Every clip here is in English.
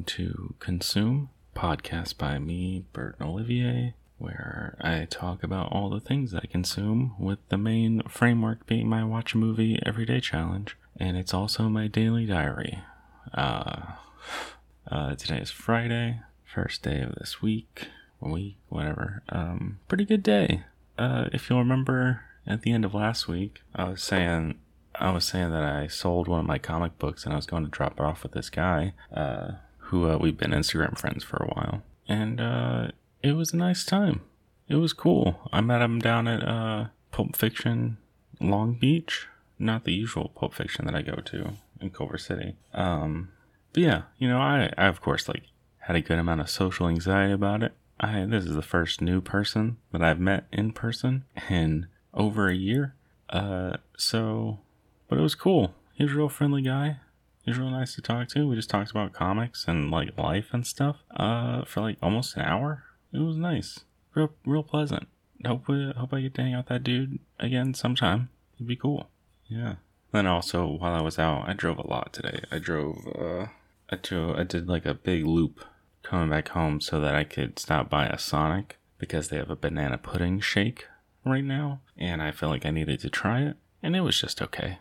Welcome to Consume, podcast by me, Bert Olivier, where I talk about all the things I consume with the main framework being my watch a movie everyday challenge. And it's also my daily diary. Uh, uh, today is Friday, first day of this week, week, whatever. Um, pretty good day. Uh, if you'll remember at the end of last week, I was saying I was saying that I sold one of my comic books and I was going to drop it off with this guy uh, who uh, we've been Instagram friends for a while. And uh, it was a nice time. It was cool. I met him down at uh, Pulp Fiction Long Beach, not the usual Pulp Fiction that I go to in Culver City. Um, but yeah, you know, I, I of course like had a good amount of social anxiety about it. I this is the first new person that I've met in person in over a year. Uh, so but it was cool. He was a real friendly guy. Was real nice to talk to. We just talked about comics and like life and stuff uh, for like almost an hour. It was nice, real real pleasant. Hope we, hope I get to hang out with that dude again sometime. It'd be cool. Yeah. Then also while I was out, I drove a lot today. I drove. Uh, I drove. I did like a big loop coming back home so that I could stop by a Sonic because they have a banana pudding shake right now, and I felt like I needed to try it, and it was just okay.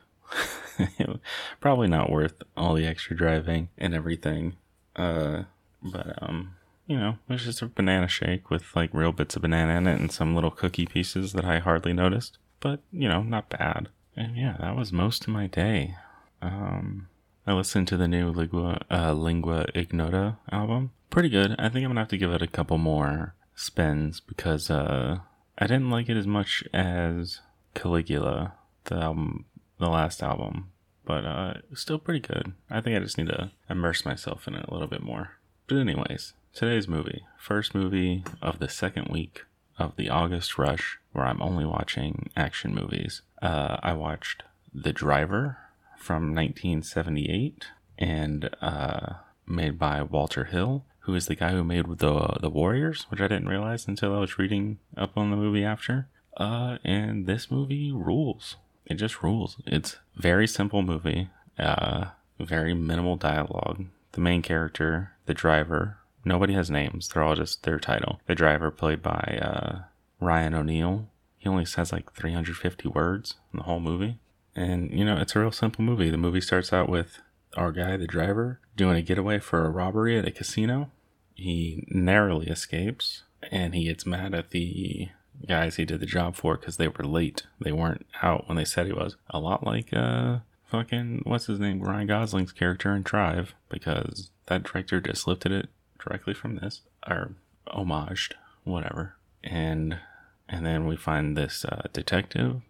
Probably not worth all the extra driving and everything. Uh, but um, you know, it was just a banana shake with like real bits of banana in it and some little cookie pieces that I hardly noticed. But you know, not bad. And yeah, that was most of my day. Um, I listened to the new Lingua uh, Lingua Ignota album. Pretty good. I think I'm gonna have to give it a couple more spins because uh, I didn't like it as much as Caligula, the album the last album, but uh, still pretty good. I think I just need to immerse myself in it a little bit more. But, anyways, today's movie, first movie of the second week of the August rush, where I'm only watching action movies. Uh, I watched The Driver from 1978 and uh, made by Walter Hill, who is the guy who made the the Warriors, which I didn't realize until I was reading up on the movie after. Uh, and this movie rules it just rules. It's very simple movie. Uh, very minimal dialogue. The main character, the driver, nobody has names. They're all just their title. The driver, played by uh, Ryan O'Neal, he only says like 350 words in the whole movie. And, you know, it's a real simple movie. The movie starts out with our guy, the driver, doing a getaway for a robbery at a casino. He narrowly escapes and he gets mad at the guys he did the job for because they were late. They weren't out when they said he was. A lot like uh fucking what's his name Ryan Gosling's character in Drive because that director just lifted it directly from this or homaged whatever and and then we find this uh, detective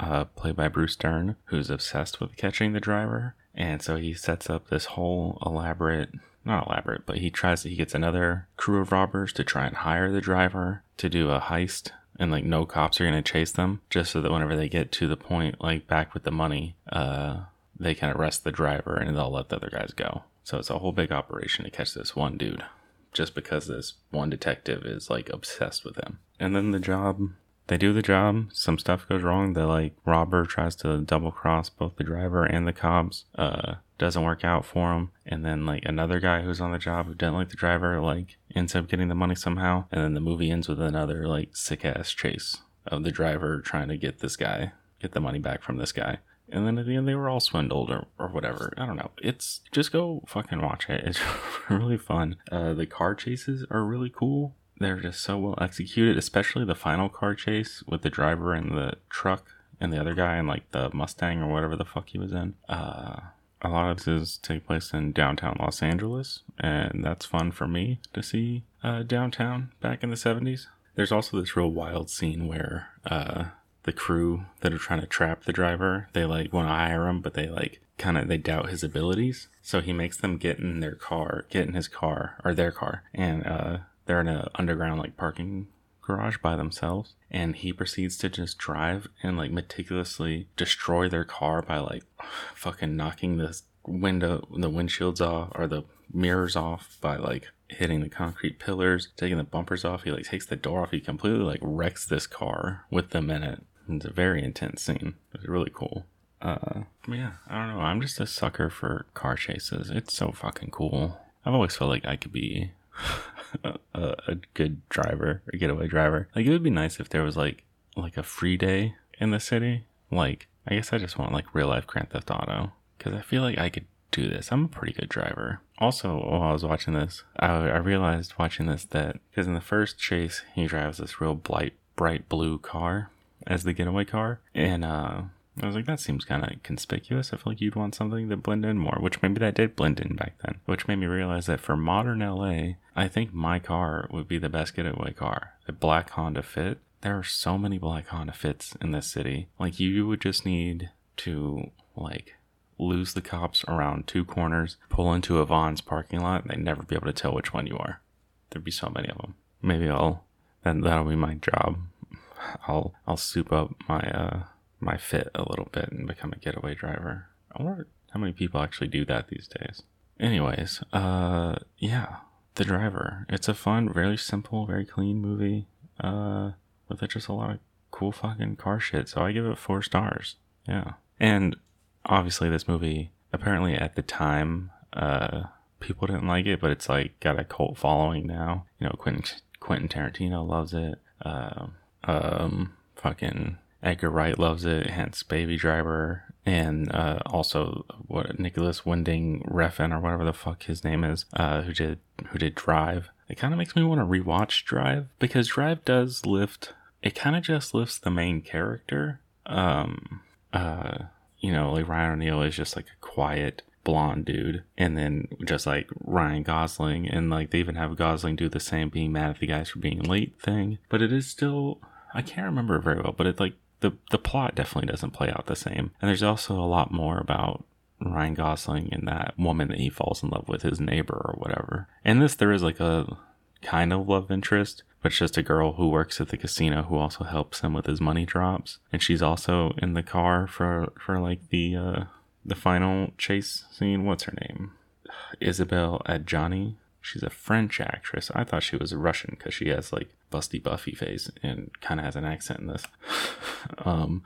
uh, played by Bruce Dern who's obsessed with catching the driver and so he sets up this whole elaborate not elaborate but he tries he gets another crew of robbers to try and hire the driver to do a heist and like no cops are gonna chase them just so that whenever they get to the point like back with the money uh they can arrest the driver and they'll let the other guys go. So it's a whole big operation to catch this one dude just because this one detective is like obsessed with him. And then the job they do the job some stuff goes wrong the like robber tries to double cross both the driver and the cops uh doesn't work out for him and then like another guy who's on the job who didn't like the driver like ends up getting the money somehow and then the movie ends with another like sick ass chase of the driver trying to get this guy get the money back from this guy. And then at the end they were all swindled or, or whatever. I don't know. It's just go fucking watch it. It's really fun. Uh, the car chases are really cool. They're just so well executed especially the final car chase with the driver and the truck and the other guy and like the mustang or whatever the fuck he was in. Uh a lot of this take place in downtown Los Angeles, and that's fun for me to see uh, downtown back in the 70s. There's also this real wild scene where uh, the crew that are trying to trap the driver, they like want to hire him, but they like kind of they doubt his abilities. So he makes them get in their car, get in his car or their car, and uh, they're in an underground like parking garage by themselves and he proceeds to just drive and like meticulously destroy their car by like fucking knocking the window the windshields off or the mirrors off by like hitting the concrete pillars taking the bumpers off he like takes the door off he completely like wrecks this car with them in it it's a very intense scene it's really cool Uh, yeah, I don't know. I'm just a sucker for car chases. It's so fucking cool. I've always felt like I could be a, a good driver, a getaway driver. Like it would be nice if there was like like a free day in the city. Like I guess I just want like real life Grand Theft Auto because I feel like I could do this. I'm a pretty good driver. Also, while I was watching this, I, I realized watching this that because in the first chase he drives this real bright bright blue car as the getaway car, and uh, I was like, that seems kind of conspicuous. I feel like you'd want something that blend in more, which maybe that did blend in back then, which made me realize that for modern LA, I think my car would be the best getaway car. The black Honda Fit. There are so many black Honda Fits in this city. Like, you would just need to, like, lose the cops around two corners, pull into a Vons parking lot, and they'd never be able to tell which one you are. There'd be so many of them. Maybe I'll, that, that'll be my job. I'll, I'll soup up my, uh, my fit a little bit and become a getaway driver. I wonder how many people actually do that these days. Anyways, uh, yeah, The Driver. It's a fun, very simple, very clean movie, uh, with just a lot of cool fucking car shit. So I give it four stars. Yeah, and obviously this movie, apparently at the time, uh, people didn't like it, but it's like got a cult following now. You know, Quentin Quentin Tarantino loves it. Uh, um, fucking Edgar Wright loves it, hence Baby Driver, and uh, also what Nicolas Winding Refn or whatever the fuck his name is, uh, who did who did Drive. It kind of makes me want to rewatch Drive because Drive does lift. It kind of just lifts the main character. Um, uh, you know, like Ryan O'Neal is just like a quiet blonde dude, and then just like Ryan Gosling, and like they even have Gosling do the same, being mad at the guys for being late thing. But it is still I can't remember very well, but it's like the the plot definitely doesn't play out the same. And there's also a lot more about Ryan Gosling and that woman that he falls in love with, his neighbor or whatever. In this, there is like a kind of love interest, but it's just a girl who works at the casino who also helps him with his money drops, and she's also in the car for for like the uh, the final chase scene. What's her name? Isabelle Adjani. She's a French actress. I thought she was Russian because she has like busty Buffy face and kind of has an accent in this. um,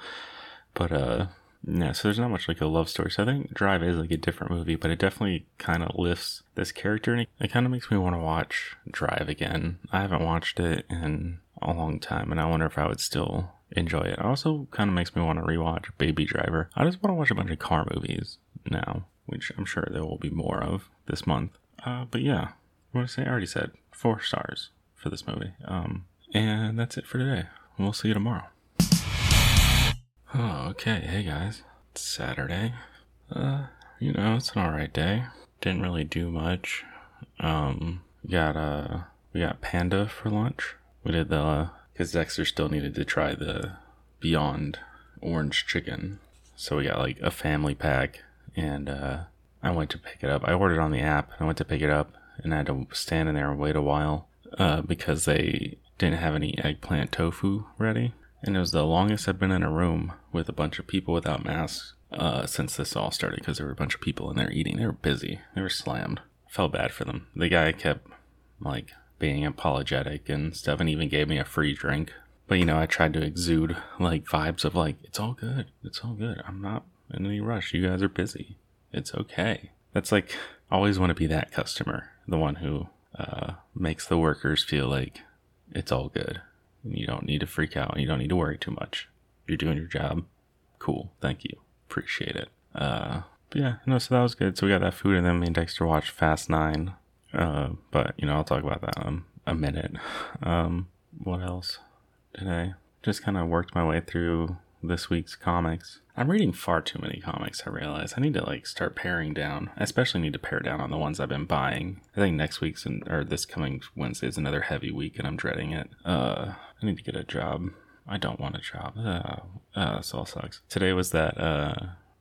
but uh, yeah, so there's not much like a love story. So I think Drive is like a different movie, but it definitely kind of lifts this character, and it, it kind of makes me want to watch Drive again. I haven't watched it in a long time, and I wonder if I would still enjoy it. Also kind of makes me want to rewatch Baby Driver. I just want to watch a bunch of car movies now, which I'm sure there will be more of this month. Uh, but yeah, what I say? I already said four stars for this movie. Um, and that's it for today. We'll see you tomorrow. Oh, okay. Hey guys, it's Saturday. Uh, you know, it's an alright day. Didn't really do much. Um, got uh, we got panda for lunch. We did the because Dexter still needed to try the Beyond Orange Chicken, so we got like a family pack, and uh, I went to pick it up. I ordered on the app. and I went to pick it up, and I had to stand in there and wait a while uh, because they didn't have any eggplant tofu ready. And it was the longest I've been in a room with a bunch of people without masks uh, since this all started because there were a bunch of people in there eating. They were busy, they were slammed. Felt bad for them. The guy kept like being apologetic and stuff and even gave me a free drink. But you know, I tried to exude like vibes of like, it's all good. It's all good. I'm not in any rush. You guys are busy. It's okay. That's like, always want to be that customer, the one who uh, makes the workers feel like it's all good. You don't need to freak out. You don't need to worry too much. You're doing your job. Cool. Thank you. Appreciate it. Uh, but yeah, no, so that was good. So we got that food, and then me and Dexter watched Fast Nine. Uh, but you know, I'll talk about that in a minute. Um, what else today? Just kind of worked my way through this week's comics. I'm reading far too many comics, I realize. I need to like start paring down. I especially need to pare down on the ones I've been buying. I think next week's and or this coming Wednesday is another heavy week and I'm dreading it. Uh I need to get a job. I don't want a job. Uh, uh this all sucks. Today was that uh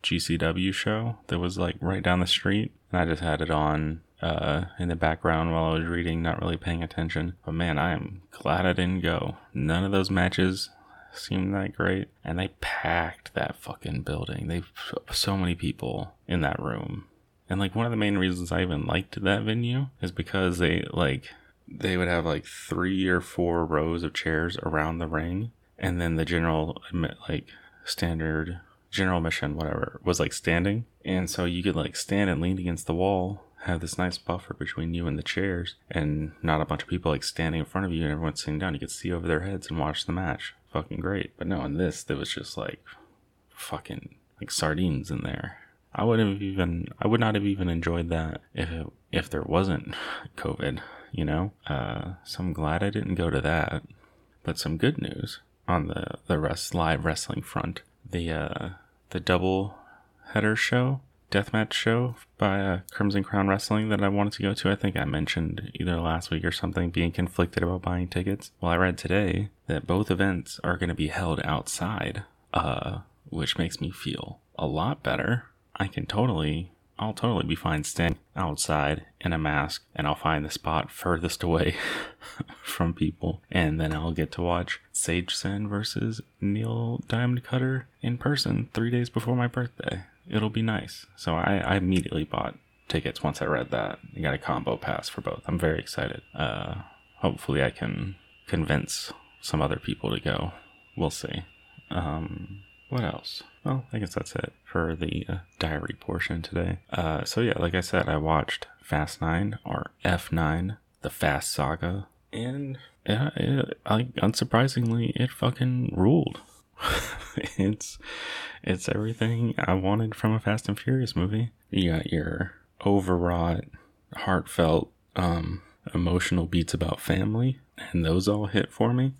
GCW show that was like right down the street and I just had it on uh, in the background while I was reading, not really paying attention. But man, I am glad I didn't go. None of those matches seemed that great. And they packed that fucking building. They so many people in that room. And like one of the main reasons I even liked that venue is because they like they would have like three or four rows of chairs around the ring and then the general like standard general admission, whatever, was like standing. And so you could like stand and lean against the wall, have this nice buffer between you and the chairs, and not a bunch of people like standing in front of you and everyone's sitting down. You could see over their heads and watch the match. Fucking great. But no, in this, there was just like fucking like sardines in there. I would have even, I would not have even enjoyed that if it, if there wasn't COVID, you know? Uh, so I'm glad I didn't go to that. But some good news on the, the rest, live wrestling front. The, uh, the double header show, deathmatch show by uh, Crimson Crown Wrestling that I wanted to go to. I think I mentioned either last week or something being conflicted about buying tickets. Well, I read today that both events are going to be held outside, uh, which makes me feel a lot better. I can totally, I'll totally be fine staying outside in a mask and I'll find the spot furthest away from people. And then I'll get to watch Sage Sin versus Neil Diamond Cutter in person three days before my birthday. It'll be nice. So I, I immediately bought tickets once I read that. You got a combo pass for both. I'm very excited. Uh, hopefully, I can convince some other people to go. We'll see. Um, what else? Well, I guess that's it for the uh, diary portion today. Uh, so yeah, like I said, I watched Fast Nine or F9, the Fast Saga, and yeah, it, I, unsurprisingly, it fucking ruled. it's it's everything I wanted from a Fast and Furious movie. You got your overwrought, heartfelt, um, emotional beats about family, and those all hit for me.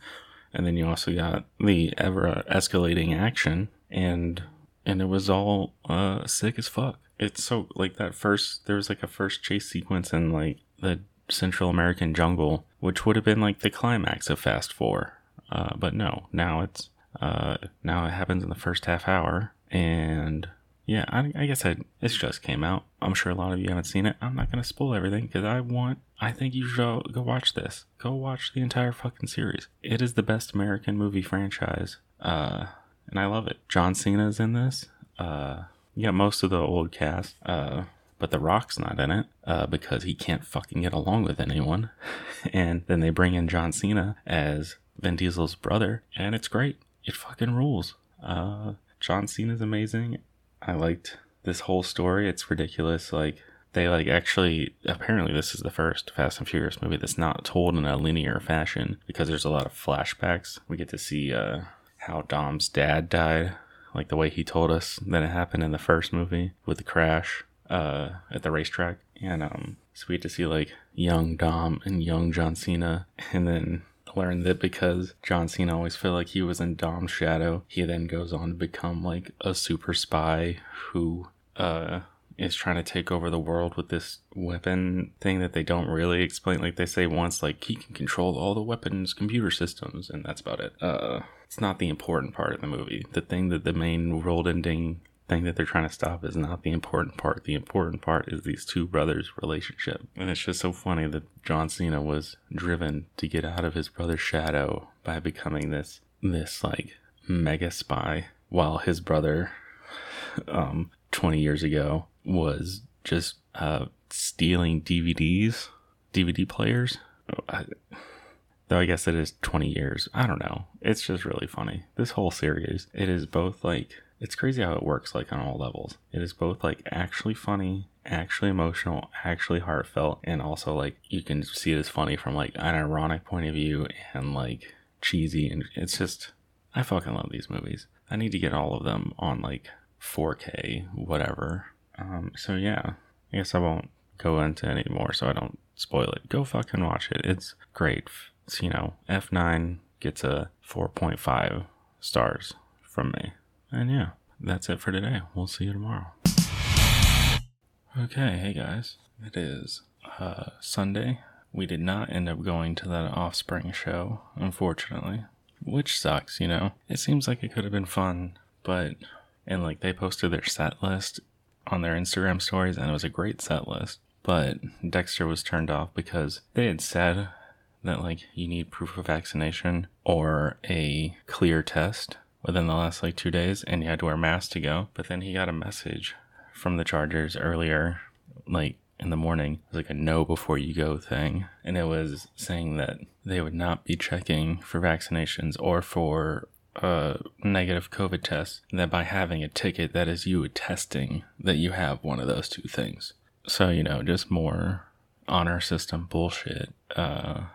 And then you also got the ever escalating action, and and it was all uh, sick as fuck. It's so like that first. There was like a first chase sequence in like the Central American jungle, which would have been like the climax of Fast Four. Uh, but no, now it's uh, now it happens in the first half hour, and yeah, I, I guess I, it just came out. I'm sure a lot of you haven't seen it. I'm not gonna spoil everything because I want. I think you should go watch this. Go watch the entire fucking series. It is the best American movie franchise, uh, and I love it. John Cena's in this. Uh, yeah, most of the old cast. Uh, but The Rock's not in it uh, because he can't fucking get along with anyone. and then they bring in John Cena as Vin Diesel's brother, and it's great. It fucking rules. Uh, John Cena's amazing. I liked this whole story. It's ridiculous. Like they like actually apparently this is the first Fast and Furious movie that's not told in a linear fashion because there's a lot of flashbacks. We get to see uh, how Dom's dad died, like the way he told us that it happened in the first movie with the crash uh, at the racetrack, and um, so we get to see like young Dom and young John Cena, and then learn that because John Cena always felt like he was in Dom's shadow, he then goes on to become like a super spy who uh is trying to take over the world with this weapon thing that they don't really explain. Like they say once, like he can control all the weapons computer systems, and that's about it. Uh, it's not the important part of the movie. The thing that the main world ending thing that they're trying to stop is not the important part. The important part is these two brothers' relationship. And it's just so funny that John Cena was driven to get out of his brother's shadow by becoming this this like mega spy while his brother um 20 years ago was just uh stealing DVDs, DVD players. I, though I guess it is 20 years. I don't know. It's just really funny. This whole series, it is both like it's crazy how it works like on all levels. It is both like actually funny, actually emotional, actually heartfelt, and also like you can see it as funny from like an ironic point of view and like cheesy and it's just I fucking love these movies. I need to get all of them on like 4K, whatever. Um, so yeah, I guess I won't go into any more so I don't spoil it. Go fucking watch it. It's great. It's, you know, F9 gets a 4.5 stars from me. And yeah, that's it for today. We'll see you tomorrow. Okay, hey guys. It is uh, Sunday. We did not end up going to that offspring show, unfortunately. Which sucks, you know? It seems like it could have been fun, but. And like they posted their set list on their Instagram stories, and it was a great set list. But Dexter was turned off because they had said that like you need proof of vaccination or a clear test within the last like two days, and he had to wear a mask to go. But then he got a message from the Chargers earlier, like in the morning. It was like a know before you go thing. And it was saying that they would not be checking for vaccinations or for a negative COVID test, that by having a ticket, that is you attesting that you have one of those two things. So, you know, just more honor system bullshit. Uh,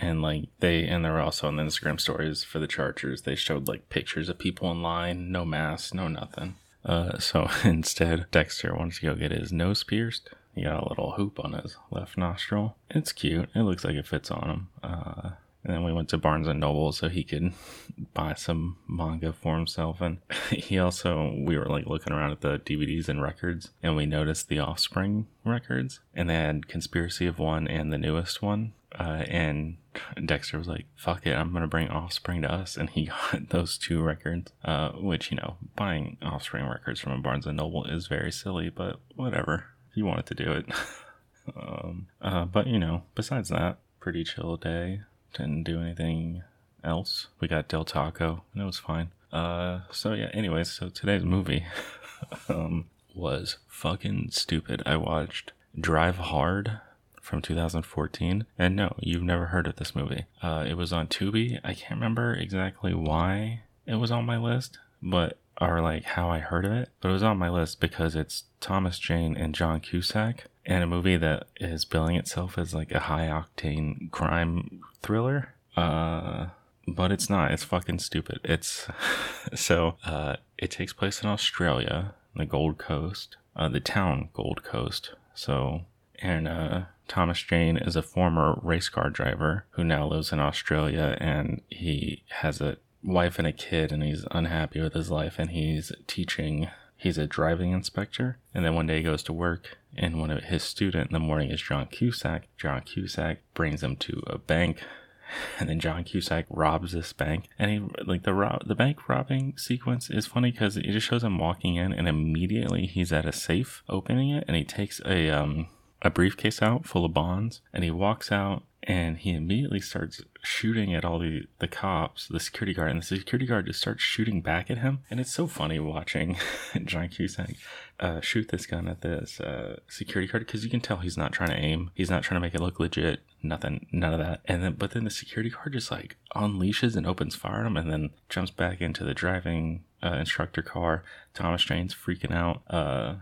and like they, and there were also on the Instagram stories for the Chargers, they showed like pictures of people in line, no mask, no nothing. Uh, so instead, Dexter wants to go get his nose pierced. He got a little hoop on his left nostril. It's cute. It looks like it fits on him. Uh, and then we went to Barnes and Noble so he could buy some manga for himself. And he also, we were like looking around at the DVDs and records, and we noticed the Offspring records, and they had Conspiracy of One and the newest one. Uh, and Dexter was like, fuck it, I'm to bring Offspring to us. And he got those two records, uh, which, you know, buying Offspring records from a Barnes and Noble is very silly, but whatever. He wanted to do it. um, uh, but, you know, besides that, pretty chill day. Didn't do anything else. We got Del Taco, and it was fine. Uh, so yeah. Anyways, so today's movie um, was fucking stupid. I watched Drive Hard from 2014, and no, you've never heard of this movie. Uh, it was on Tubi. I can't remember exactly why it was on my list, but or like how I heard of it, but it was on my list because it's Thomas Jane and John Cusack, and a movie that is billing itself as like a high octane crime thriller. Uh, but it's not. It's fucking stupid. It's so uh, it takes place in Australia, the Gold Coast, uh, the town Gold Coast. So and uh, Thomas Jane is a former race car driver who now lives in Australia, and he has a wife and a kid, and he's unhappy with his life, and he's teaching. He's a driving inspector, and then one day he goes to work, and one of his student in the morning is John Cusack. John Cusack brings him to a bank and then John Cusack robs this bank, and he like the rob the bank robbing sequence is funny because it just shows him walking in, and immediately he's at a safe opening it, and he takes a um a briefcase out full of bonds, and he walks out, and he immediately starts shooting at all the the cops, the security guard, and the security guard just starts shooting back at him, and it's so funny watching John Cusack uh, shoot this gun at this uh, security guard because you can tell he's not trying to aim, he's not trying to make it look legit, nothing, none of that, and then but then the security guard just like unleashes and opens fire on him, and then jumps back into the driving uh, instructor car. Thomas Jane's freaking out, uh,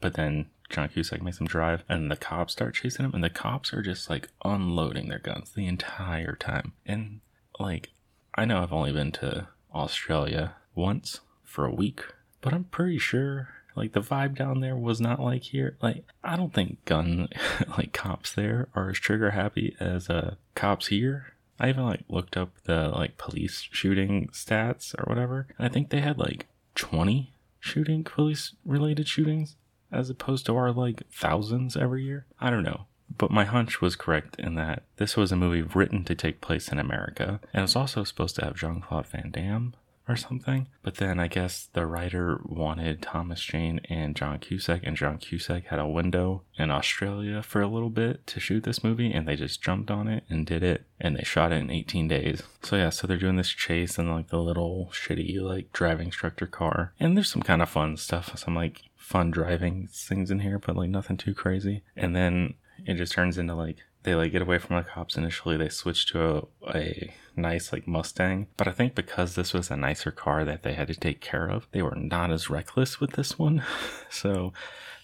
but then John Cusack makes him drive, and the cops start chasing him, and the cops are just like unloading their guns the entire time. And like, I know I've only been to Australia once for a week, but I'm pretty sure like the vibe down there was not like here. Like, I don't think gun like cops there are as trigger happy as uh cops here. I even like looked up the like police shooting stats or whatever, and I think they had like 20 shooting police related shootings as opposed to our like thousands every year. I don't know. But my hunch was correct in that this was a movie written to take place in America, and it was also supposed to have Jean Claude Van Damme or something. But then I guess the writer wanted Thomas Jane and John Cusack, and John Cusack had a window in Australia for a little bit to shoot this movie, and they just jumped on it and did it, and they shot it in 18 days. So yeah, so they're doing this chase in like the little shitty like driving instructor car, and there's some kind of fun stuff, So I'm like fun driving things in here, but like nothing too crazy. And then it just turns into like they like get away from the cops initially. They switch to a, a nice like mustang. But i think because this was a nicer car that they had to take care of they were not as reckless with this one. So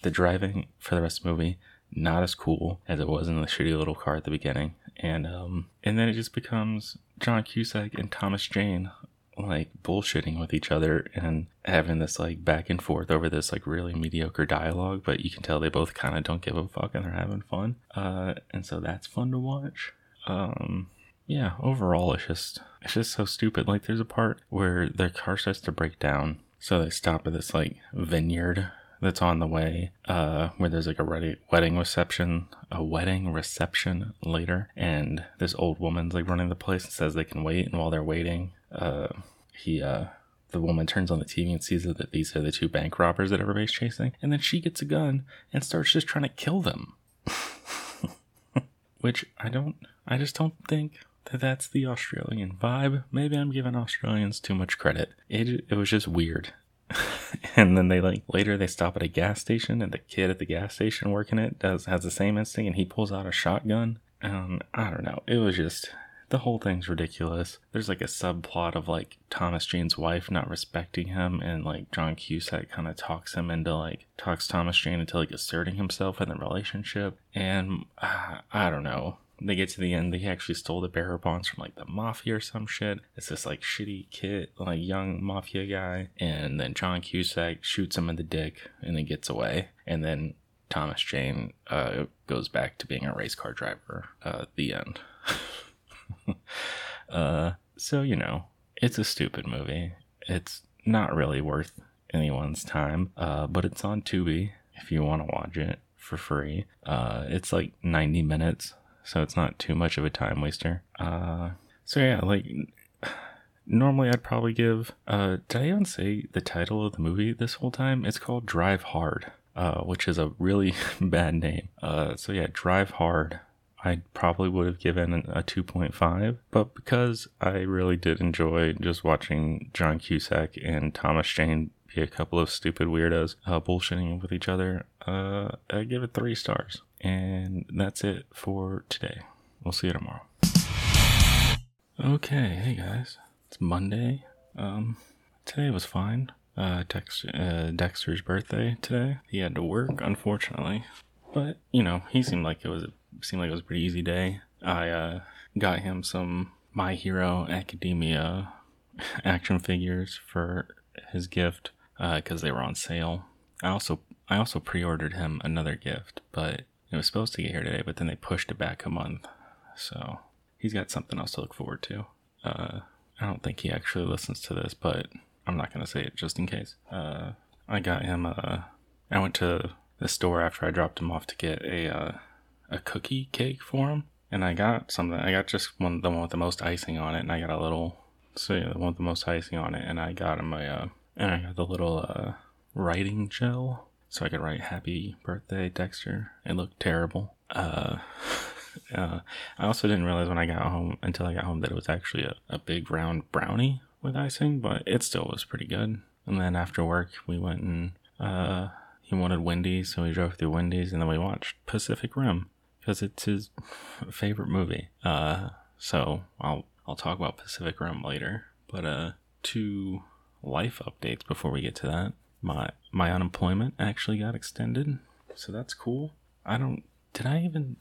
the driving for the rest of the movie not as cool as it was in the shitty little car at the beginning. And um and then it just becomes john cusack and thomas jane like bullshitting with each other and having this like back and forth over this like really mediocre dialogue, but you can tell they both kind of don't give a fuck and they're having fun. Uh, and so that's fun to watch. Um, yeah, overall, it's just it's just so stupid. Like, there's a part where their car starts to break down, so they stop at this like vineyard that's on the way, uh, where there's like a wedding reception, a wedding reception later, and this old woman's like running the place and says they can wait, and while they're waiting, uh, he uh, the woman turns on the TV and sees that these are the two bank robbers that everybody's chasing, and then she gets a gun and starts just trying to kill them. Which I don't, I just don't think that that's the Australian vibe. Maybe I'm giving Australians too much credit. It it was just weird. and then they like later they stop at a gas station and the kid at the gas station working it does has the same instinct and he pulls out a shotgun. Um, I don't know. It was just the whole thing's ridiculous. There's like a subplot of like Thomas Jane's wife not respecting him, and like John Cusack kind of talks him into like talks Thomas Jane into like asserting himself in the relationship. And uh, I don't know. They get to the end, they actually stole the bearer bonds from like the mafia or some shit. It's this like shitty kid, like young mafia guy, and then John Cusack shoots him in the dick and then gets away. And then Thomas Jane uh, goes back to being a race car driver. Uh, the end. uh, so you know, it's a stupid movie. It's not really worth anyone's time, uh, but it's on Tubi if you want to watch it for free. Uh, it's like 90 minutes, so it's not too much of a time waster. Uh, so yeah, like normally I'd probably give. Uh, did I even say the title of the movie this whole time? It's called Drive Hard, uh, which is a really bad name. Uh, so yeah, Drive Hard. I probably would have given a 2.5, but because I really did enjoy just watching John Cusack and Thomas Jane be a couple of stupid weirdos uh, bullshitting with each other, uh, I give it three stars. And that's it for today. We'll see you tomorrow. Okay, hey guys, it's Monday. Um, today was fine. Uh, Dex- uh, Dexter's birthday today. He had to work, unfortunately, but you know he seemed like it was seemed like it was a pretty easy day. I uh, got him some My Hero Academia action figures for his gift because uh, they were on sale. I also I also pre-ordered him another gift, but it was supposed to get here today, but then they pushed it back a month. So he's got something else to look forward to. Uh, I don't think he actually listens to this, but I'm not going to say it just in case. Uh, I got him a. Uh, I went to the store after I dropped him off to get a uh, a cookie cake for him, and I got something. I got just one, the one with the most icing on it, and I got a little. So yeah, the one with the most icing on it, and I got him a. Uh, and I got the little uh, writing gel so I could write "Happy Birthday, Dexter." It looked terrible. Uh, uh, I also didn't realize when I got home until I got home that it was actually a, a big round brownie with icing, but it still was pretty good. And then after work, we went and uh, he wanted Wendy's, so we drove through Wendy's, and then we watched Pacific Rim because it's his favorite movie. Uh, so I'll I'll talk about Pacific Rim later. But uh, two life updates before we get to that. My my unemployment actually got extended, so that's cool. I don't. Did I even?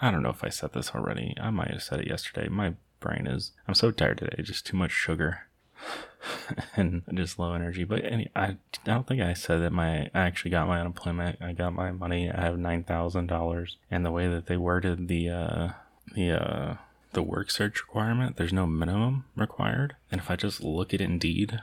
I don't know if I said this already. I might have said it yesterday. My brain is. I'm so tired today. Just too much sugar. and just low energy. But any, I don't think I said that my I actually got my unemployment. I got my money. I have nine thousand dollars. And the way that they worded the uh, the uh, the work search requirement, there's no minimum required. And if I just look at Indeed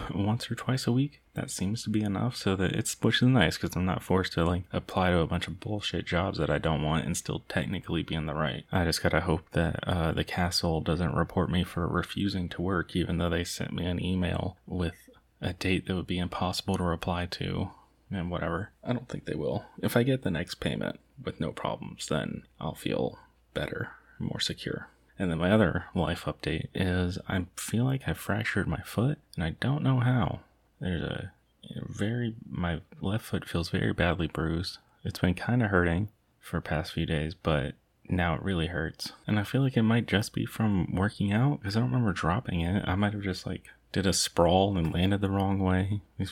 once or twice a week. That seems to be enough so that it's which is nice because I'm not forced to like apply to a bunch of bullshit jobs that I don't want and still technically be in the right. I just gotta hope that uh, the castle doesn't report me for refusing to work, even though they sent me an email with a date that would be impossible to reply to and whatever. I don't think they will. If I get the next payment with no problems, then I'll feel better, more secure. And then my other life update is I feel like I fractured my foot and I don't know how. There's a very, my left foot feels very badly bruised. It's been kind of hurting for past few days, but now it really hurts. And I feel like it might just be from working out because I don't remember dropping it. I might have just like did a sprawl and landed the wrong way. it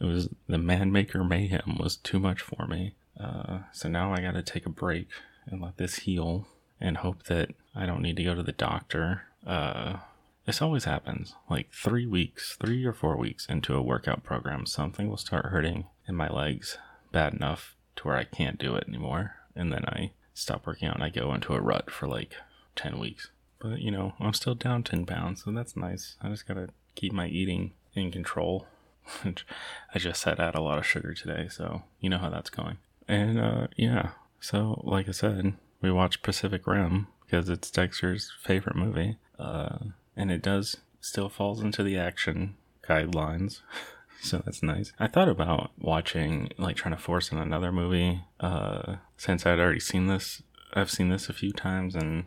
was the man maker mayhem was too much for me. Uh, so now I got to take a break and let this heal and hope that I don't need to go to the doctor. Uh, this always happens. Like three weeks, three or four weeks into a workout program, something will start hurting in my legs bad enough to where I can't do it anymore. And then I stop working out and I go into a rut for like 10 weeks. But you know, I'm still down 10 pounds, so that's nice. I just gotta keep my eating in control. I just had out a lot of sugar today, so you know how that's going. And uh, yeah, so like I said, we watched Pacific Rim because it's Dexter's favorite movie, uh, and it does still falls into the action guidelines. so that's nice. I thought about watching, like, trying to force in another movie, uh, since I'd already seen this. I've seen this a few times, and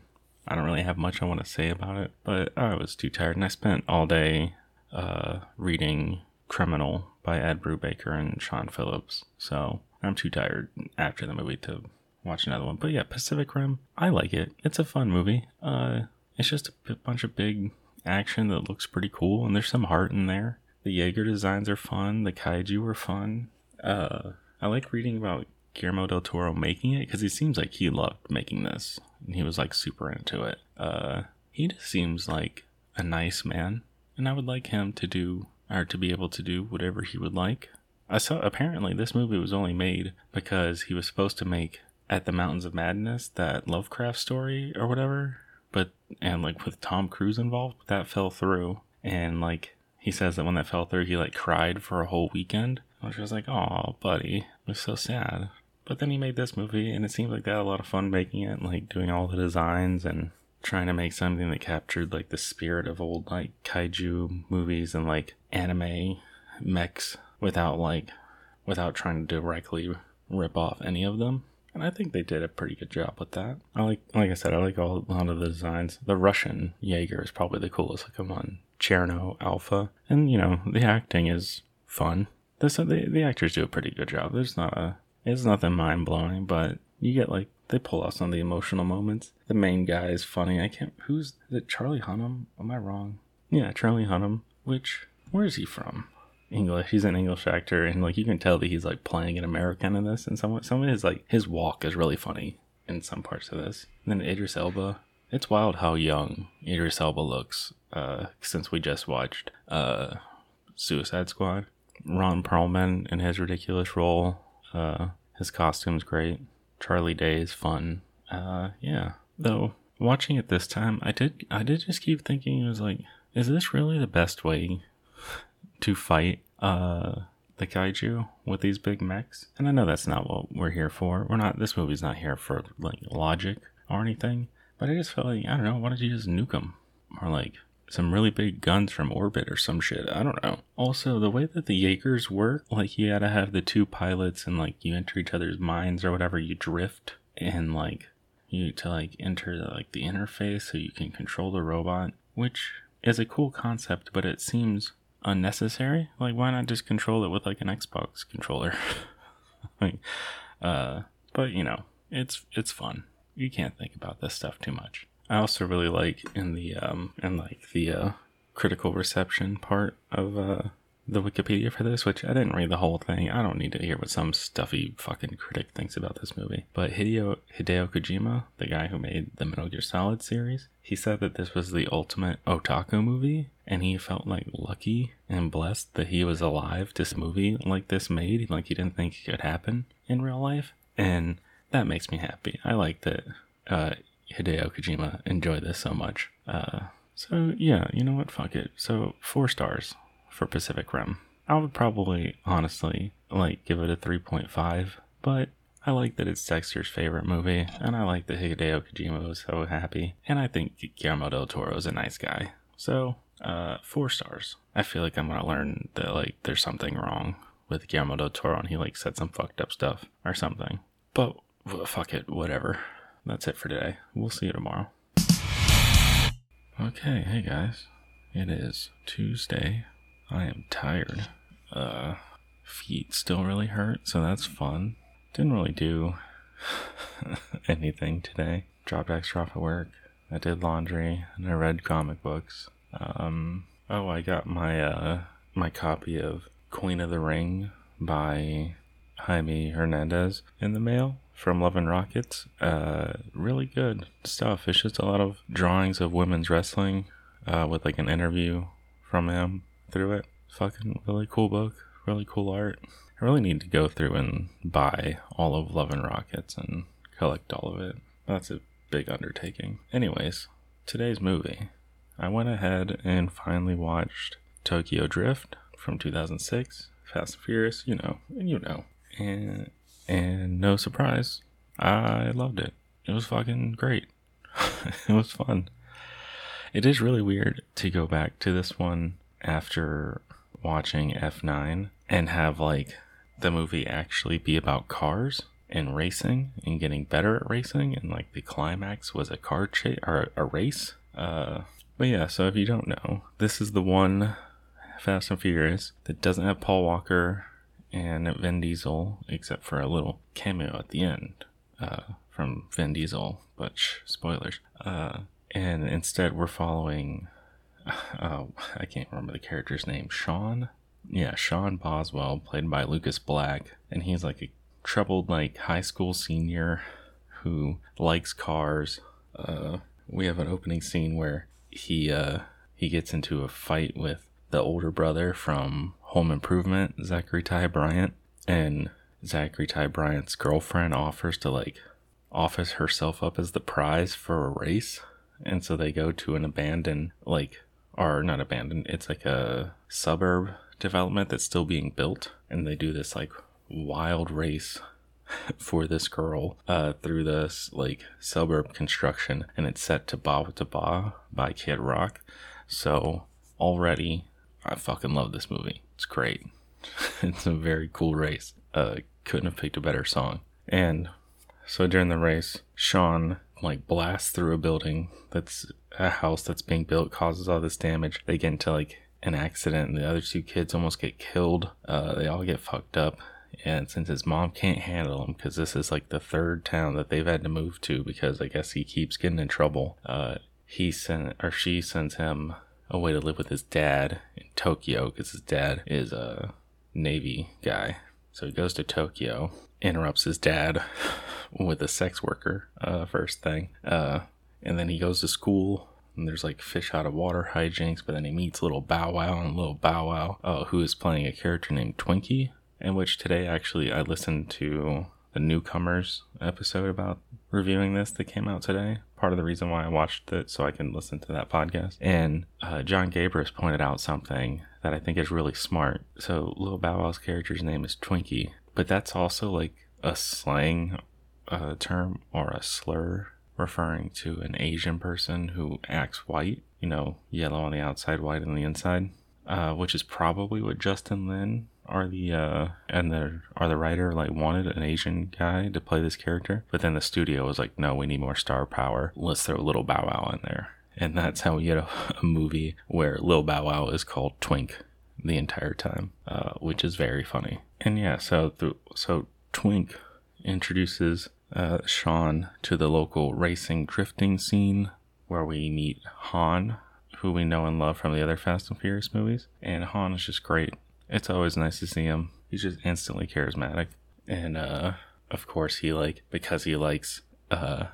I don't really have much I want to say about it. But I was too tired, and I spent all day uh, reading Criminal by Ed Brubaker and Sean Phillips. So I'm too tired after the movie to watch another one. But yeah, Pacific Rim, I like it. It's a fun movie. Uh, it's just a bunch of big action that looks pretty cool, and there's some heart in there. The Jaeger designs are fun. The kaiju are fun. Uh, I like reading about Guillermo del Toro making it because he seems like he loved making this, and he was like super into it. Uh, he just seems like a nice man, and I would like him to do or to be able to do whatever he would like. I saw apparently this movie was only made because he was supposed to make At the Mountains of Madness, that Lovecraft story or whatever, but and like with Tom Cruise involved, that fell through. And like he says that when that fell through, he like cried for a whole weekend. Which was like, oh, buddy, it was so sad. But then he made this movie, and it seemed like they had a lot of fun making it, like doing all the designs and trying to make something that captured like the spirit of old like kaiju movies and like anime mechs without like without trying to directly rip off any of them. And I think they did a pretty good job with that. I like like I said, I like all a lot of the designs. The Russian Jaeger is probably the coolest looking one. Cherno Alpha. And you know, the acting is fun. The, the actors do a pretty good job. There's not a it's nothing mind blowing, but you get like they pull off some of the emotional moments. The main guy is funny. I can't. Who's is it? Charlie Hunnam? Am I wrong? Yeah, Charlie Hunnam. Which where is he from? English. He's an English actor, and like you can tell that he's like playing an American in this. And some some of his like his walk is really funny in some parts of this. And then Idris Elba. It's wild how young Idris Elba looks. Uh, since we just watched uh, Suicide Squad. Ron Perlman in his ridiculous role. Uh, his costume's great. Charlie Day is fun. Uh, yeah. Though watching it this time, I did I did just keep thinking it was like, is this really the best way to fight uh the kaiju with these big mechs? And I know that's not what we're here for. We're not. This movie's not here for like logic or anything. But I just felt like I don't know. Why don't you just nuke them or like some really big guns from orbit or some shit. I don't know. Also, the way that the Jaegers work, like you gotta have the two pilots and like you enter each other's minds or whatever, you drift and like you to like enter the, like the interface so you can control the robot, which is a cool concept, but it seems unnecessary. Like why not just control it with like an Xbox controller? like uh but you know, it's it's fun. You can't think about this stuff too much. I also really like in the um in like the uh, critical reception part of uh the Wikipedia for this, which I didn't read the whole thing. I don't need to hear what some stuffy fucking critic thinks about this movie. But Hideo Hideo Kojima, the guy who made the Metal Gear Solid series, he said that this was the ultimate otaku movie, and he felt like lucky and blessed that he was alive to see a movie like this made. Like he didn't think it could happen in real life, and that makes me happy. I like that uh, Hideo Kojima enjoyed this so much. Uh, so yeah, you know what? Fuck it. So four stars for Pacific Rim. I would probably honestly like give it a 3.5, but I like that it's Dexter's favorite movie, and I like that Hideo Kojima was so happy, and I think Guillermo del Toro is a nice guy. So, uh, four stars. I feel like I'm gonna learn that like there's something wrong with Guillermo del Toro, and he like said some fucked up stuff or something. But well, fuck it, whatever that's it for today. We'll see you tomorrow. Okay, hey guys. It is Tuesday. I am tired. Uh feet still really hurt, so that's fun. Didn't really do anything today. Dropped Dexter off at work. I did laundry and I read comic books. Um oh, I got my uh my copy of Queen of the Ring by Jaime Hernandez in the mail from Love and Rockets. Uh, really good stuff. It's just a lot of drawings of women's wrestling uh, with like an interview from him through it. Fucking really cool book. Really cool art. I really need to go through and buy all of Love and Rockets and collect all of it. That's a big undertaking. Anyways, today's movie. I went ahead and finally watched Tokyo Drift from 2006. Fast and Furious, you know, and you know. And and no surprise, I loved it. It was fucking great. it was fun. It is really weird to go back to this one after watching F9 and have like the movie actually be about cars and racing and getting better at racing and like the climax was a car chase or a race. Uh, but yeah, so if you don't know, this is the one Fast and Furious that doesn't have Paul Walker and Vin Diesel, except for a little cameo at the end. uh, from Vin Diesel, but spoilers. Uh, and instead, we're following. Uh, I can't remember the character's name. Sean. Yeah, Sean Boswell, played by Lucas Black, and he's like a troubled like high school senior who likes cars. Uh, we have an opening scene where he uh, he gets into a fight with the older brother from Home Improvement, Zachary Ty Bryant, and Zachary Ty Bryant's girlfriend offers to like office herself up as the prize for a race, and so they go to an abandoned like or not abandoned, it's like a suburb development that's still being built, and they do this like wild race for this girl uh, through this like suburb construction, and it's set to Bawitdaba by Kid Rock. So already, I fucking love this movie. It's great. it's a very cool race. Uh, couldn't have picked a better song. And so during the race, Sean like blast through a building that's a house that's being built, causes all this damage. They get into like an accident, and the other two kids almost get killed. Uh, they all get fucked up. And since his mom can't handle him, because this is like the third town that they've had to move to, because I guess he keeps getting in trouble, uh, he sent or she sends him away to live with his dad in Tokyo, because his dad is a Navy guy. So he goes to Tokyo, interrupts his dad with a sex worker, uh, first thing. Uh, and then he goes to school and there's like fish out of water hijinks, but then he meets little Bow Wow and little Bow Wow, uh, who is playing a character named Twinkie, in which today actually I listened to the newcomers episode about reviewing this that came out today. Part of the reason why I watched it so I can listen to that podcast. And uh, John Gabrus pointed out something that I think is really smart. So Lil Bow Wow's character's name is Twinkie, but that's also like a slang uh, term or a slur referring to an Asian person who acts white. You know, yellow on the outside, white on the inside. Uh, which is probably what Justin Lin are the uh and the are the writer like wanted an Asian guy to play this character, but then the studio was like, no, we need more star power. Let's throw little Bow Wow in there, and that's how we get a, a movie where Lil Bow Wow is called Twink the entire time, uh, which is very funny. And yeah, so th- so Twink introduces uh, Sean to the local racing drifting scene where we meet Han, who we know and love from the other Fast and Furious movies. And Han is just great. It's always nice to see him. He's just instantly charismatic. And uh, of course, he like because he likes uh,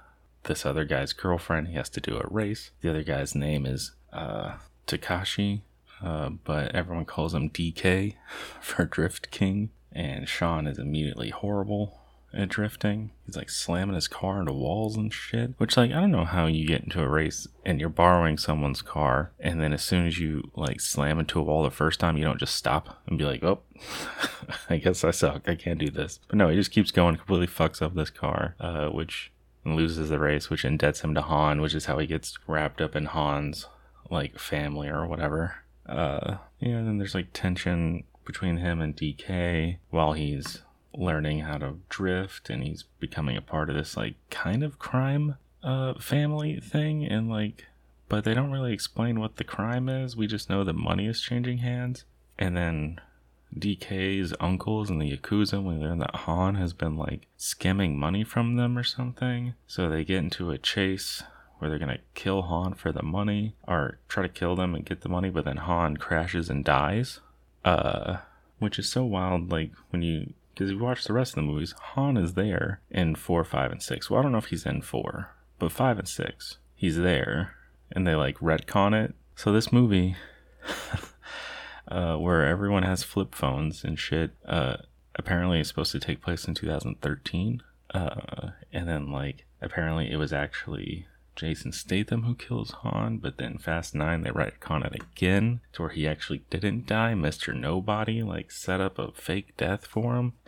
this other guy's girlfriend, he has to do a race. The other guy's name is uh, Takashi, uh, but everyone calls him DK for Drift King. And Sean is immediately horrible at drifting. He's like slamming his car into walls and shit. Which, like, I don't know how you get into a race and you're borrowing someone's car, and then as soon as you like slam into a wall the first time, you don't just stop and be like, "Oh, I guess I suck. I can't do this." But no, he just keeps going, completely fucks up this car, uh, which loses the race, which indebts him to Han, which is how he gets wrapped up in Han's like family or whatever. Uh, yeah, and then there's like tension between him and DK while he's learning how to drift and he's becoming a part of this like kind of crime uh family thing and like but they don't really explain what the crime is. We just know that money is changing hands. And then DK's uncles and the Yakuza, we learn that Han has been like skimming money from them or something. So they get into a chase where they're gonna kill Han for the money or try to kill them and get the money, but then Han crashes and dies. Uh, which is so wild. Like when you because you watch the rest of the movies, Han is there in four, five, and six. Well, I don't know if he's in four, but five and six, he's there, and they like retcon it. So this movie, uh, where everyone has flip phones and shit, uh, apparently is supposed to take place in 2013. Uh, and then like apparently it was actually Jason Statham who kills Han, but then Fast 9 they retcon it again to where he actually didn't die. Mr. Nobody like set up a fake death for him.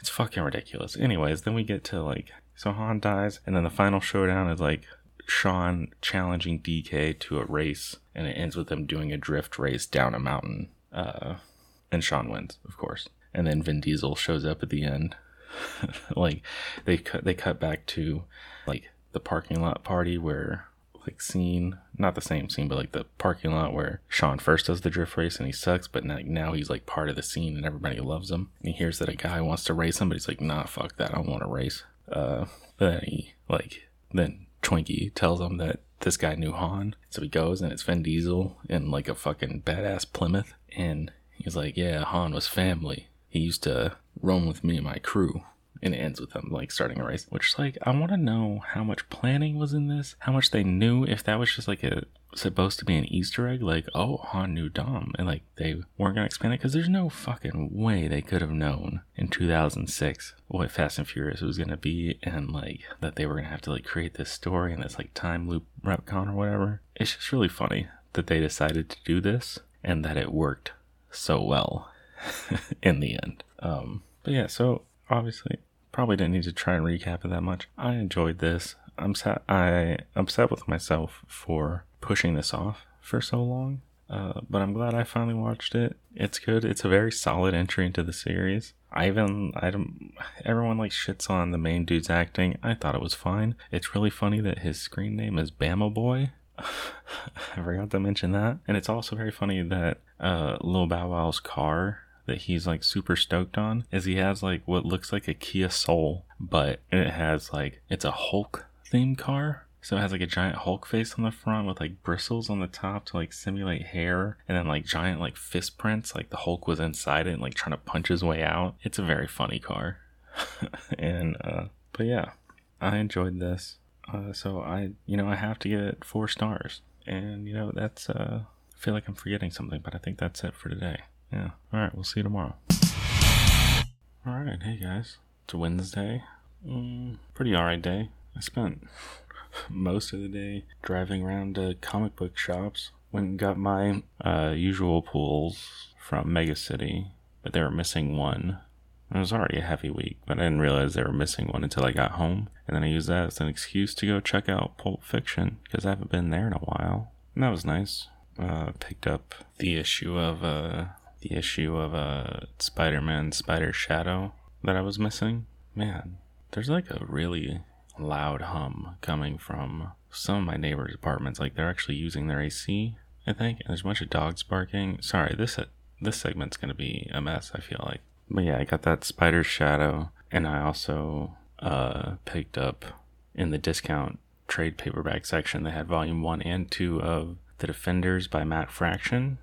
It's fucking ridiculous. Anyways, then we get to like so Han dies, and then the final showdown is like Sean challenging DK to a race, and it ends with them doing a drift race down a mountain. Uh, and Sean wins, of course. And then Vin Diesel shows up at the end. like they cut they cut back to like the parking lot party where like scene not the same scene but like the parking lot where sean first does the drift race and he sucks but now, now he's like part of the scene and everybody loves him. And he hears that a guy wants to race him but he's like nah fuck that. I don't want to race. Uh, then he like then Twinkie tells him that this guy knew Han, so he goes and it's Vin Diesel in like a fucking badass Plymouth, and he's like, yeah, Han was family. He used to roam with me and my crew and it ends with them like starting a race which is like i want to know how much planning was in this how much they knew if that was just like a supposed to be an easter egg like oh han knew dom and like they weren't gonna expand it because there's no fucking way they could have known in 2006 what fast and furious was gonna be and like that they were gonna have to like create this story and this like time loop retcon or whatever. It's just really funny that they decided to do this and that it worked so well in the end. Um but yeah so obviously probably didn't need to try and recap it that much. I enjoyed this. I'm sad. I upset with myself for pushing this off for so long. Uh, but I'm glad I finally watched it. It's good. It's a very solid entry into the series. I even I don't. Everyone like shits on the main dude's acting. I thought it was fine. It's really funny that his screen name is Bama Boy. I forgot to mention that. And it's also very funny that uh, Lil Bow Wow's car that he's like super stoked on is he has like what looks like a Kia Soul, but it has like it's a Hulk themed car. So it has like a giant Hulk face on the front with like bristles on the top to like simulate hair and then like giant like fist prints like the Hulk was inside it and like trying to punch his way out. It's a very funny car. and uh but yeah, I enjoyed this. Uh so I you know I have to give it 4 stars. And you know that's uh I feel like I'm forgetting something, but I think that's it for today. Yeah. All right. We'll see you tomorrow. All right. Hey, guys. It's Wednesday. Mm, pretty all right day. I spent most of the day driving around to comic book shops. Went and got my uh, usual pools from Mega City, but they were missing one. It was already a heavy week, but I didn't realize they were missing one until I got home. And then I used that as an excuse to go check out Pulp Fiction because I haven't been there in a while. And that was nice. Uh, picked up the issue of uh, the issue of uh, Spider Man Spider Shadow that I was missing. Man, there's like a really loud hum coming from some of my neighbors' apartments. Like they're actually using their AC, I think. And there's a bunch of dogs barking. Sorry, this this segment's gonna be a mess. I feel like. But yeah, I got that Spider Shadow, and I also uh, picked up in the discount trade paperback section. They had volume one and two of The Defenders by Matt Fraction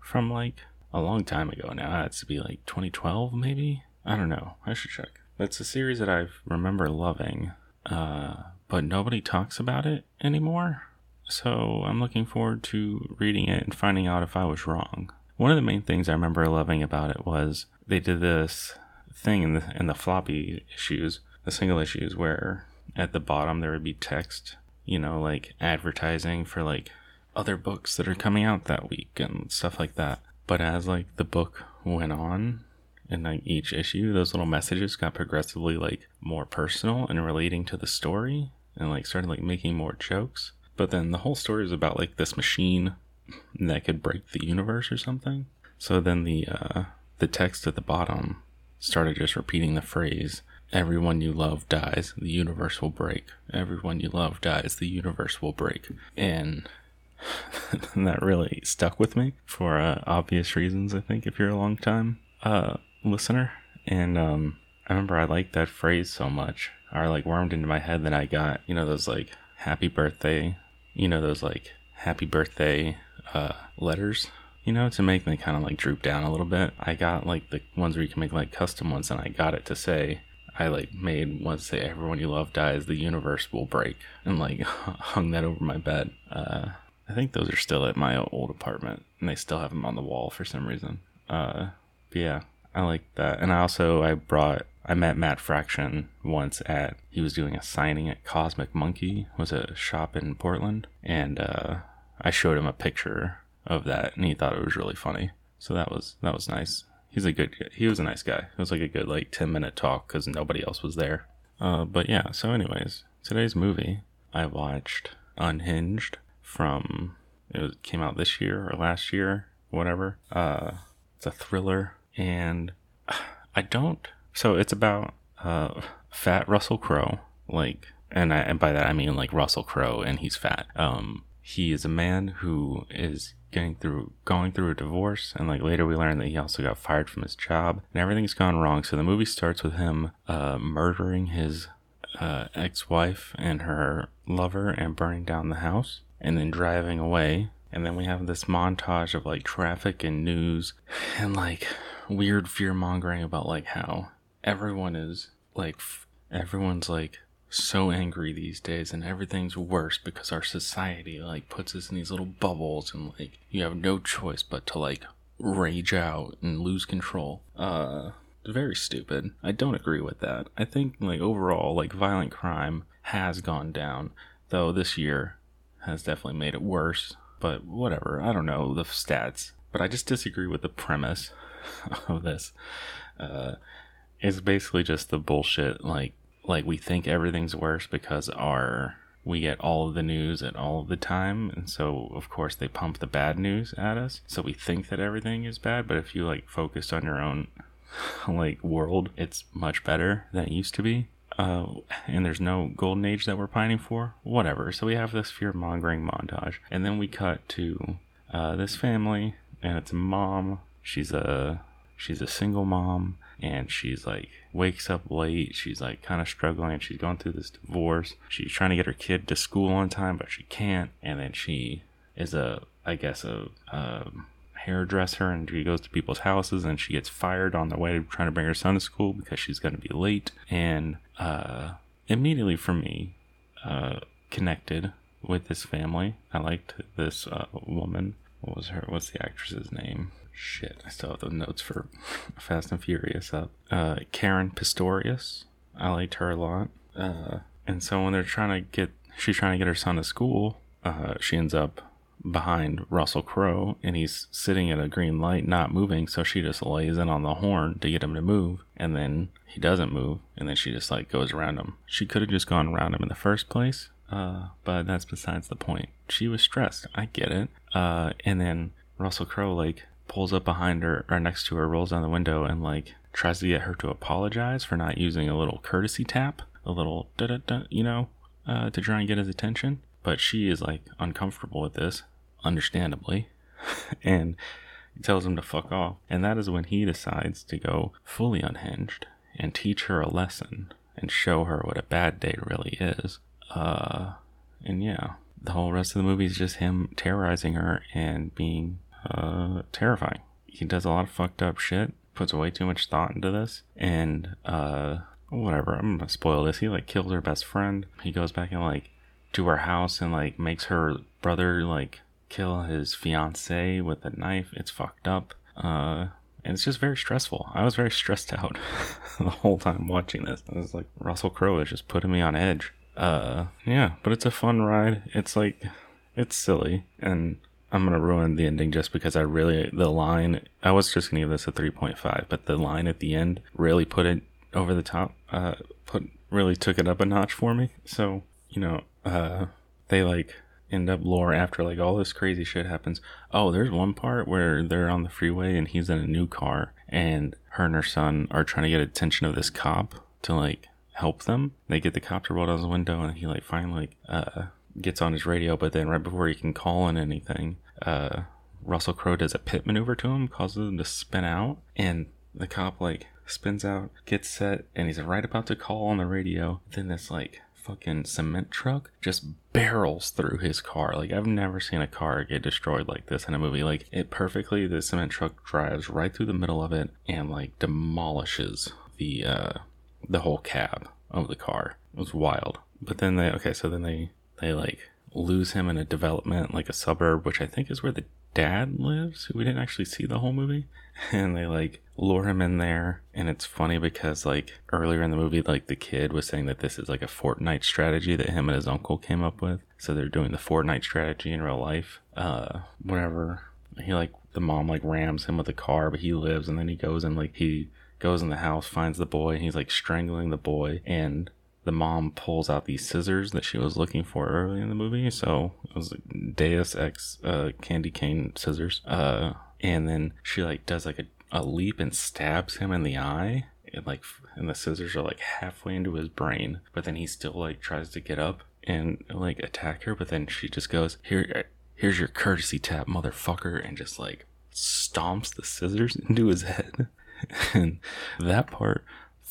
from like a long time ago now. It's to be like 2012, maybe. I don't know. I should check. It's a series that I remember loving, uh, but nobody talks about it anymore. So I'm looking forward to reading it and finding out if I was wrong. One of the main things I remember loving about it was they did this thing in the in the floppy issues, the single issues, where at the bottom there would be text, you know, like advertising for like other books that are coming out that week and stuff like that. But as like the book went on, and like each issue, those little messages got progressively like more personal and relating to the story, and like started like making more jokes. But then the whole story is about like this machine that could break the universe or something. So then the uh, the text at the bottom started just repeating the phrase Everyone you love dies, the universe will break. Everyone you love dies, the universe will break. And that really stuck with me for uh, obvious reasons. I think if you're a long time uh, listener, and um, I remember I liked that phrase so much, or like wormed into my head that I got you know those like happy birthday, you know those like happy birthday uh, letters. You know, to make me kind of like droop down a little bit. I got like the ones where you can make like custom ones, and I got it to say I like made one say everyone you love dies, the universe will break, and like hung that over my bed. Uh, I think those are still at my old apartment, and they still have them on the wall for some reason. Uh, but yeah, I like that. And I also I brought I met Matt Fraction once at he was doing a signing at Cosmic Monkey, was a shop in Portland, and uh, I showed him a picture of that, and he thought it was really funny. So that was that was nice. He's a good he was a nice guy. It was like a good like ten minute talk because nobody else was there. Uh, but yeah. So anyways, today's movie I watched Unhinged from it was, came out this year or last year, whatever. Uh, it's a thriller, and I don't. So it's about uh, fat Russell Crowe, like, and I, and by that I mean like Russell Crowe, and he's fat. Um, he is a man who is getting through going through a divorce and like later we learn that he also got fired from his job and everything's gone wrong so the movie starts with him uh, murdering his uh, ex-wife and her lover and burning down the house and then driving away. And then we have this montage of like traffic and news and like weird fear mongering about like how everyone is like f- everyone's like so angry these days and everything's worse because our society like puts us in these little bubbles and like you have no choice but to like rage out and lose control. Uh very stupid. I don't agree with that. I think like overall like violent crime has gone down though this year has definitely made it worse but whatever. I don't know the stats but i just disagree with the premise of this. Uh it's basically just the bullshit like like we think everything's worse because our we get all of the news at all of the time and so of course they pump the bad news at us. So we think that everything is bad but if you like focus on your own like world it's much better than it used to be uh, and there's no golden age that we're pining for whatever. So we have this fear mongering montage. And then we cut to uh, this family and it's a mom. She's a she's a single mom and she's like wakes up late. She's like kind of struggling. She's going through this divorce. She's trying to get her kid to school on time but she can't. And then she is a i guess a, a hairdresser and she goes to people's houses and she gets fired on the way to trying to bring her son to school because she's going to be late. And uh immediately for me uh connected with this family. I liked this uh, woman. What was her what's the actress's name? Shit, I still have the notes for Fast and Furious up. Uh, Caren Pistorius, I liked her a lot. Uh, and so when they're trying to get, she's trying to get her son to school, uh, she ends up behind Russell Crowe and he's sitting at a green light, not moving. So she just lays in on the horn to get him to move. And then he doesn't move. And then she just like goes around him. She could have just gone around him in the first place. Uh, but that's besides the point. She was stressed. I get it. Uh, and then Russell Crowe like pulls up behind her or next to her, rolls down the window, and like tries to get her to apologize for not using a little courtesy tap, a little da da da, you know, uh, to try and get his attention. But she is like uncomfortable with this, understandably, and tells him to fuck off. And that is when he decides to go fully unhinged and teach her a lesson and show her what a bad day really is. Uh, and yeah, the whole rest of the movie is just him terrorizing her and being uh, terrifying. He does a lot of fucked up shit, puts way too much thought into this, and uh, whatever. I'm gonna spoil this. He like kills her best friend. He goes back and like to her house and like makes her brother like kill his fiance with a knife. It's fucked up. Uh, and it's just very stressful. I was very stressed out the whole time watching this. I was like, Russell Crowe is just putting me on edge. Uh, yeah, but it's a fun ride. It's like, it's silly, and I'm gonna ruin the ending just because I really the line. I was just gonna give this a 3.5, but the line at the end really put it over the top. Uh, put really took it up a notch for me. So you know, uh, they like end up lore after like all this crazy shit happens. Oh, there's one part where they're on the freeway and he's in a new car, and her and her son are trying to get attention of this cop to like help them. They get the cop to roll down the window, and he like finally uh gets on his radio, but then right before he can call in anything, uh, Russell Crowe does a pit maneuver to him, causes him to spin out, and the cop like spins out, gets set, and he's right about to call on the radio. Then this like fucking cement truck just barrels through his car. Like I've never seen a car get destroyed like this in a movie. Like it perfectly the cement truck drives right through the middle of it and like demolishes the uh the whole cab of the car. It was wild. But then they okay, so then they they like lose him in a development like a suburb, which I think is where the dad lives. We didn't actually see the whole movie, and they like lure him in there. And it's funny because like earlier in the movie, like the kid was saying that this is like a Fortnite strategy that him and his uncle came up with. So they're doing the Fortnite strategy in real life. Uh, whatever. He like the mom like rams him with a car, but he lives, and then he goes and like he goes in the house, finds the boy, and he's like strangling the boy, and the mom pulls out these scissors that she was looking for early in the movie. So it was like Deus Ex uh, candy cane scissors. Uh, and then she like does like a, a leap and stabs him in the eye. And like, and the scissors are like halfway into his brain, but then he still like tries to get up and like attack her. But then she just goes, "Here, here's your courtesy tap, motherfucker," and just like stomps the scissors into his head. and that part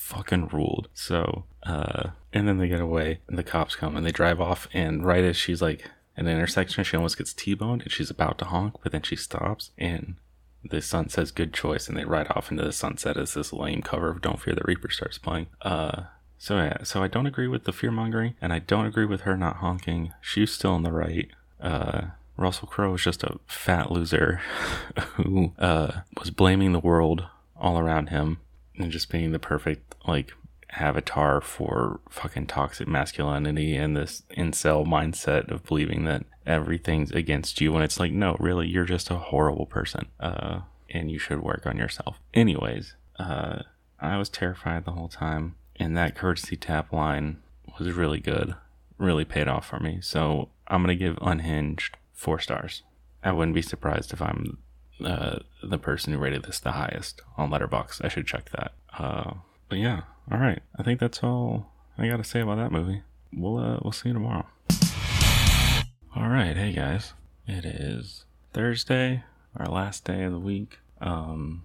fucking ruled. So, uh, and then they get away, and the cops come, and they drive off. And right as she's like at an intersection, she almost gets T-boned, and she's about to honk, but then she stops, and the sun says "good choice," and they ride off into the sunset as this lame cover of "Don't Fear the Reaper" starts playing. Uh, so yeah, so I don't agree with the fear mongering, and I don't agree with her not honking. She's still in the right. Uh, Russell Crowe is just a fat loser who uh, was blaming the world all around him and just being the perfect like avatar for fucking toxic masculinity and this incel mindset of believing that everything's against you when it's like no really you're just a horrible person uh, and you should work on yourself. Anyways uh, i was terrified the whole time and that courtesy tap line was really good really paid off for me. So i'm gonna give unhinged four stars. I wouldn't be surprised if i'm uh, the person who rated this the highest on Letterboxd. I should check that. Uh, but yeah, all right. I think that's all I got to say about that movie. We'll uh, we'll see you tomorrow. All right, hey guys, it is Thursday, our last day of the week. Um,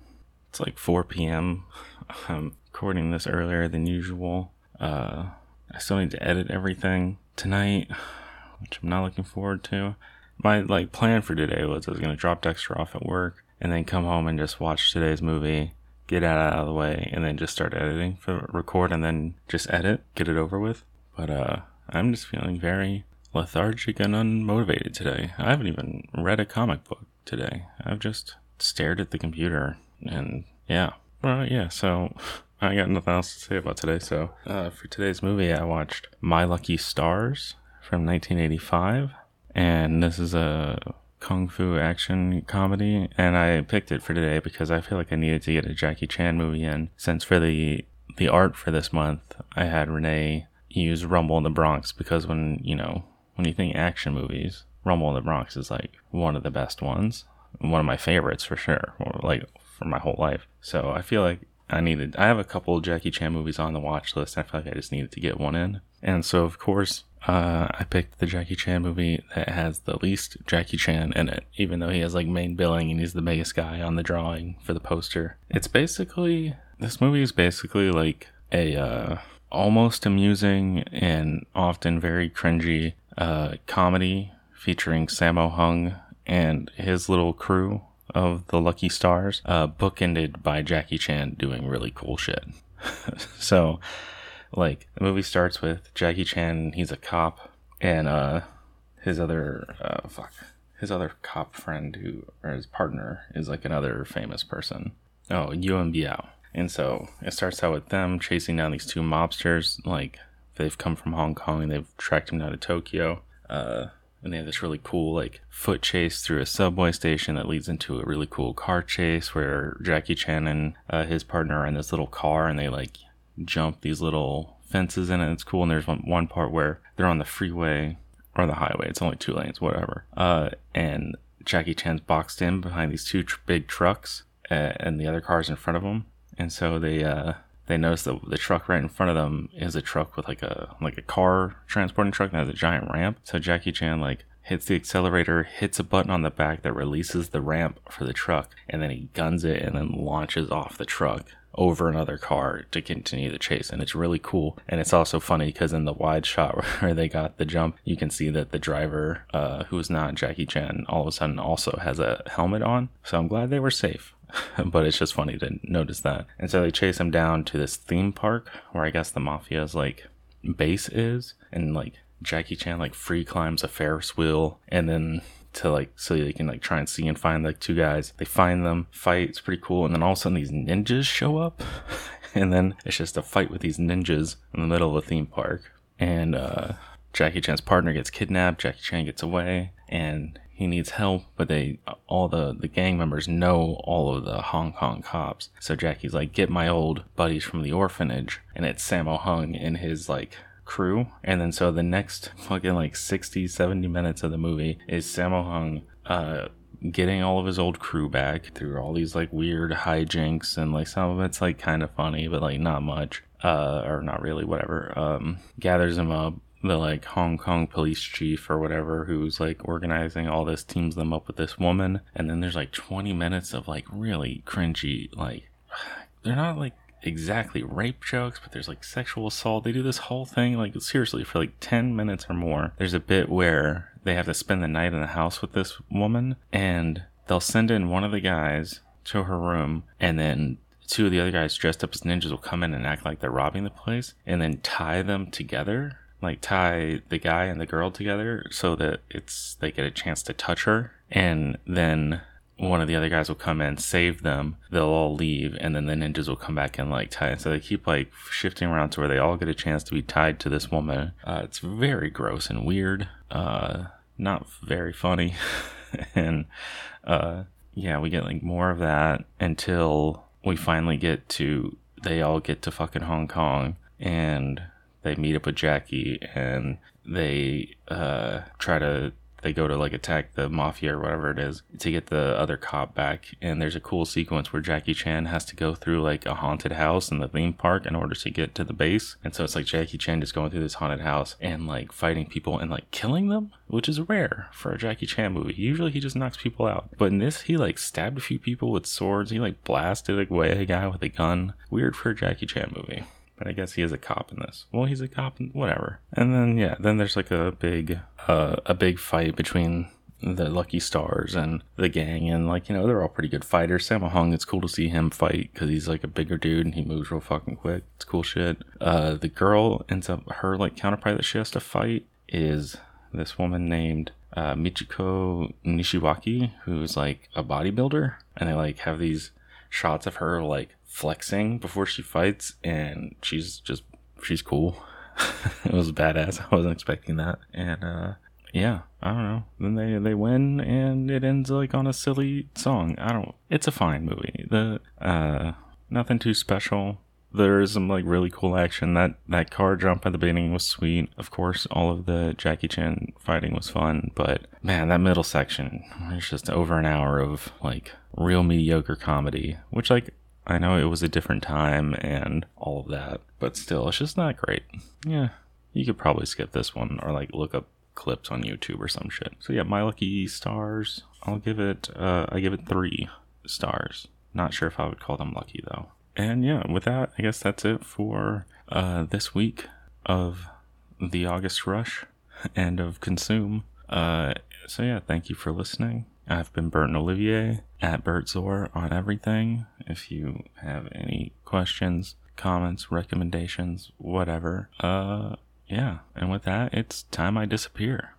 it's like 4 p.m. I'm recording this earlier than usual. Uh, I still need to edit everything tonight, which I'm not looking forward to my like plan for today was I was gonna drop Dexter off at work and then come home and just watch today's movie, get out of the way, and then just start editing for record and then just edit, get it over with. But uh, I'm just feeling very lethargic and unmotivated today. I haven't even read a comic book today. I've just stared at the computer and yeah. Well, yeah. So I got nothing else to say about today. So uh, for today's movie, I watched My Lucky Stars from 1985 and this is a kung fu action comedy and I picked it for today because I feel like I needed to get a Jackie Chan movie in. Since for the the art for this month I had Renee use Rumble in the Bronx because when you know when you think action movies Rumble in the Bronx is like one of the best ones. One of my favorites for sure like for my whole life. So I feel like I needed I have a couple Jackie Chan movies on the watch list. I feel like I just needed to get one in. And so of course uh, I picked the Jackie Chan movie that has the least Jackie Chan in it, even though he has like main billing and he's the biggest guy on the drawing for the poster. It's basically this movie is basically like a uh, almost amusing and often very cringy uh, comedy featuring Sammo Hung and his little crew of the Lucky Stars, uh, bookended by Jackie Chan doing really cool shit. so like the movie starts with Jackie Chan, he's a cop, and uh his other uh fuck his other cop friend who or his partner is like another famous person. Oh, Yuen Biao. And so it starts out with them chasing down these two mobsters, like they've come from Hong Kong and they've tracked him down to Tokyo. Uh and they have this really cool like foot chase through a subway station that leads into a really cool car chase where Jackie Chan and uh, his partner are in this little car and they like jump these little fences in it. It's cool. And there's one, one part where they're on the freeway or the highway. It's only two lanes, whatever. Uh, and Jackie Chan's boxed in behind these two tr- big trucks, uh, and the other cars in front of them. And so they uh, they notice that the truck right in front of them is a truck with like a like a car transporting truck that has a giant ramp. So Jackie Chan like hits the accelerator, hits a button on the back that releases the ramp for the truck, and then he guns it and then launches off the truck over another car to continue the chase. And it's really cool. And it's also funny because in the wide shot where they got the jump, you can see that the driver, uh, who is not Jackie Chan, all of a sudden also has a helmet on. So I'm glad they were safe. but it's just funny to notice that. And so they chase him down to this theme park where I guess the mafia's like base is. And like Jackie Chan like free climbs a Ferris wheel and then to like so they can like try and see and find like two guys. They find them, fight, it's pretty cool, and then all of a sudden these ninjas show up. and then it's just a fight with these ninjas in the middle of a theme park. And uh Jackie Chan's partner gets kidnapped, Jackie Chan gets away, and he needs help, but they all the the gang members know all of the Hong Kong cops. So Jackie's like, "Get my old buddies from the orphanage," and it's Sammo Hung in his like crew. And then so the next fucking like 60, 70 minutes of the movie is Sammo Hung uh, getting all of his old crew back through all these like weird hijinks and like some of it's like kind of funny, but like not much. Uh, or not really, whatever. Um, gathers him up, the like Hong Kong police chief or whatever who's like organizing all this teams them up with this woman and then there's like 20 minutes of like really cringy like they're not like exactly rape jokes, but there's like sexual assault. They do this whole thing, like seriously, for like 10 minutes or more. There's a bit where they have to spend the night in the house with this woman, and they'll send in one of the guys to her room, and then two of the other guys dressed up as ninjas will come in and act like they're robbing the place, and then tie them together. Like tie the guy and the girl together so that it's they get a chance to touch her, and then one of the other guys will come in, save them. They'll all leave, and then the ninjas will come back and like tie. So they keep like shifting around to where they all get a chance to be tied to this woman. Uh, it's very gross and weird. Uh, not very funny, and uh, yeah, we get like more of that until we finally get to. They all get to fucking Hong Kong, and they meet up with Jackie, and they uh, try to they go to like attack the mafia or whatever it is to get the other cop back. And there's a cool sequence where Jackie Chan has to go through like a haunted house in the theme park in order to get to the base. And so it's like Jackie Chan just going through this haunted house and like fighting people and like killing them, which is rare for a Jackie Chan movie. Usually he just knocks people out. But in this, he like stabbed a few people with swords. He like blasted away a guy with a gun. Weird for a Jackie Chan movie but I guess he is a cop in this. Well, he's a cop, in, whatever. And then yeah, then there's like a big, uh, a big fight between the Lucky Stars and the gang, and like you know they're all pretty good fighters. Sammo Hung, it's cool to see him fight because he's like a bigger dude and he moves real fucking quick. It's cool shit. Uh, the girl ends up her like counterpart that she has to fight is this woman named uh, Michiko Nishiwaki, who's like a bodybuilder, and they like have these shots of her like flexing before she fights, and she's just she's cool. it was badass. I wasn't expecting that, and uh, yeah, I don't know. Then they they win, and it ends like on a silly song. I don't. It's a fine movie. The uh, nothing too special. There is some like really cool action. That that car jump at the beginning was sweet. Of course, all of the Jackie Chan fighting was fun, but man, that middle section, it's just over an hour of like real mediocre comedy, which like I know it was a different time and all of that, but still, it's just not great. Yeah, you could probably skip this one or like look up clips on YouTube or some shit. So yeah, my lucky stars. I'll give it. Uh, I give it three stars. Not sure if I would call them lucky though. And yeah, with that, I guess that's it for uh, this week of the August Rush and of Consume. Uh, so yeah, thank you for listening. I've been Burton Olivier at Bert Zor on everything. If you have any questions, comments, recommendations, whatever, uh, yeah. And with that, it's time I disappear.